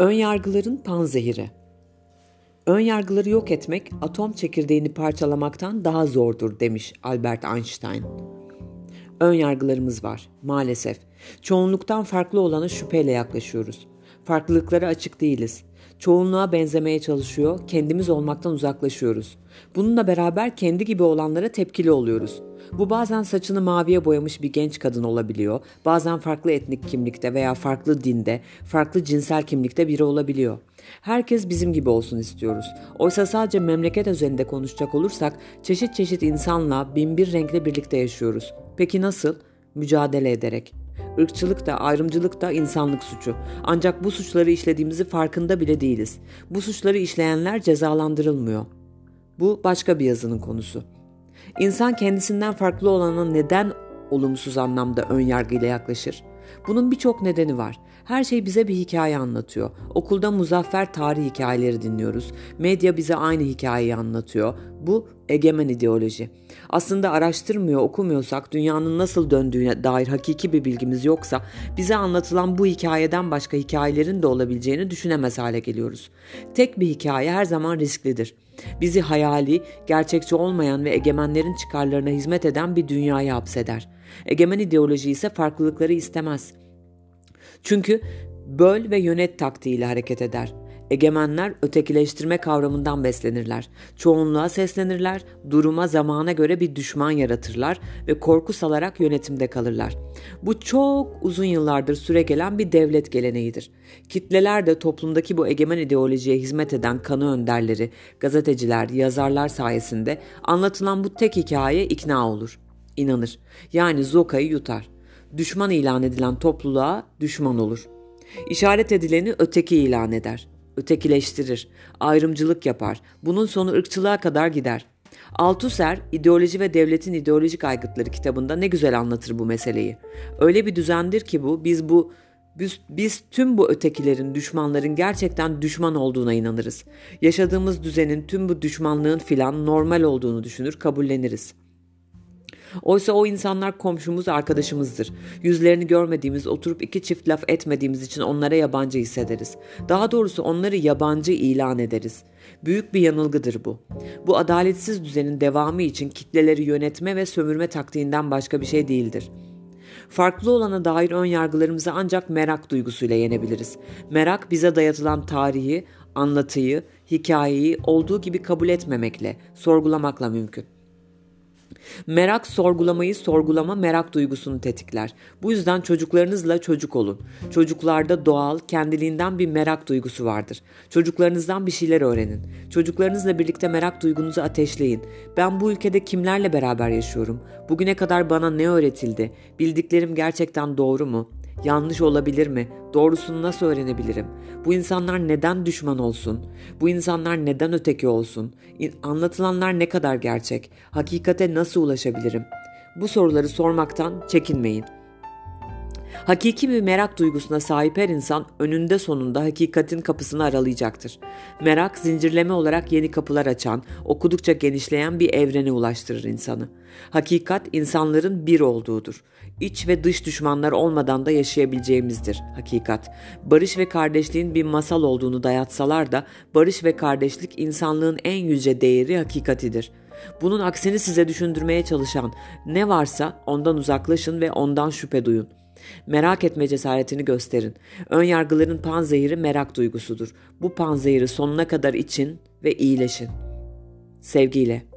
Önyargıların panzehiri Önyargıları yok etmek atom çekirdeğini parçalamaktan daha zordur demiş Albert Einstein. Önyargılarımız var maalesef. Çoğunluktan farklı olana şüpheyle yaklaşıyoruz. Farklılıklara açık değiliz. Çoğunluğa benzemeye çalışıyor, kendimiz olmaktan uzaklaşıyoruz. Bununla beraber kendi gibi olanlara tepkili oluyoruz. Bu bazen saçını maviye boyamış bir genç kadın olabiliyor. Bazen farklı etnik kimlikte veya farklı dinde, farklı cinsel kimlikte biri olabiliyor. Herkes bizim gibi olsun istiyoruz. Oysa sadece memleket özelinde konuşacak olursak çeşit çeşit insanla binbir renkle birlikte yaşıyoruz. Peki nasıl? Mücadele ederek. Irkçılık da ayrımcılık da insanlık suçu. Ancak bu suçları işlediğimizi farkında bile değiliz. Bu suçları işleyenler cezalandırılmıyor. Bu başka bir yazının konusu. İnsan kendisinden farklı olana neden olumsuz anlamda ön yargıyla yaklaşır? Bunun birçok nedeni var. Her şey bize bir hikaye anlatıyor. Okulda muzaffer tarih hikayeleri dinliyoruz. Medya bize aynı hikayeyi anlatıyor. Bu egemen ideoloji. Aslında araştırmıyor, okumuyorsak, dünyanın nasıl döndüğüne dair hakiki bir bilgimiz yoksa bize anlatılan bu hikayeden başka hikayelerin de olabileceğini düşünemez hale geliyoruz. Tek bir hikaye her zaman risklidir. Bizi hayali, gerçekçi olmayan ve egemenlerin çıkarlarına hizmet eden bir dünyaya hapseder. Egemen ideoloji ise farklılıkları istemez. Çünkü böl ve yönet taktiğiyle hareket eder. Egemenler ötekileştirme kavramından beslenirler. Çoğunluğa seslenirler, duruma zamana göre bir düşman yaratırlar ve korku salarak yönetimde kalırlar. Bu çok uzun yıllardır süre gelen bir devlet geleneğidir. Kitleler de toplumdaki bu egemen ideolojiye hizmet eden kanı önderleri, gazeteciler, yazarlar sayesinde anlatılan bu tek hikaye ikna olur, inanır. Yani zokayı yutar. Düşman ilan edilen topluluğa düşman olur. İşaret edileni öteki ilan eder ötekileştirir, ayrımcılık yapar. Bunun sonu ırkçılığa kadar gider. Althusser, İdeoloji ve Devletin İdeolojik Aygıtları kitabında ne güzel anlatır bu meseleyi. Öyle bir düzendir ki bu, biz bu biz, biz tüm bu ötekilerin, düşmanların gerçekten düşman olduğuna inanırız. Yaşadığımız düzenin tüm bu düşmanlığın filan normal olduğunu düşünür, kabulleniriz. Oysa o insanlar komşumuz, arkadaşımızdır. Yüzlerini görmediğimiz, oturup iki çift laf etmediğimiz için onlara yabancı hissederiz. Daha doğrusu onları yabancı ilan ederiz. Büyük bir yanılgıdır bu. Bu adaletsiz düzenin devamı için kitleleri yönetme ve sömürme taktiğinden başka bir şey değildir. Farklı olana dair ön yargılarımızı ancak merak duygusuyla yenebiliriz. Merak bize dayatılan tarihi, anlatıyı, hikayeyi olduğu gibi kabul etmemekle, sorgulamakla mümkün. Merak sorgulamayı, sorgulama merak duygusunu tetikler. Bu yüzden çocuklarınızla çocuk olun. Çocuklarda doğal, kendiliğinden bir merak duygusu vardır. Çocuklarınızdan bir şeyler öğrenin. Çocuklarınızla birlikte merak duygunuzu ateşleyin. Ben bu ülkede kimlerle beraber yaşıyorum? Bugüne kadar bana ne öğretildi? Bildiklerim gerçekten doğru mu? Yanlış olabilir mi? Doğrusunu nasıl öğrenebilirim? Bu insanlar neden düşman olsun? Bu insanlar neden öteki olsun? Anlatılanlar ne kadar gerçek? Hakikate nasıl ulaşabilirim? Bu soruları sormaktan çekinmeyin. Hakiki bir merak duygusuna sahip her insan önünde sonunda hakikatin kapısını aralayacaktır. Merak zincirleme olarak yeni kapılar açan, okudukça genişleyen bir evrene ulaştırır insanı. Hakikat insanların bir olduğudur. İç ve dış düşmanlar olmadan da yaşayabileceğimizdir hakikat. Barış ve kardeşliğin bir masal olduğunu dayatsalar da barış ve kardeşlik insanlığın en yüce değeri hakikatidir. Bunun aksini size düşündürmeye çalışan ne varsa ondan uzaklaşın ve ondan şüphe duyun. Merak etme cesaretini gösterin. Ön yargıların panzehiri merak duygusudur. Bu panzehiri sonuna kadar için ve iyileşin. Sevgiyle.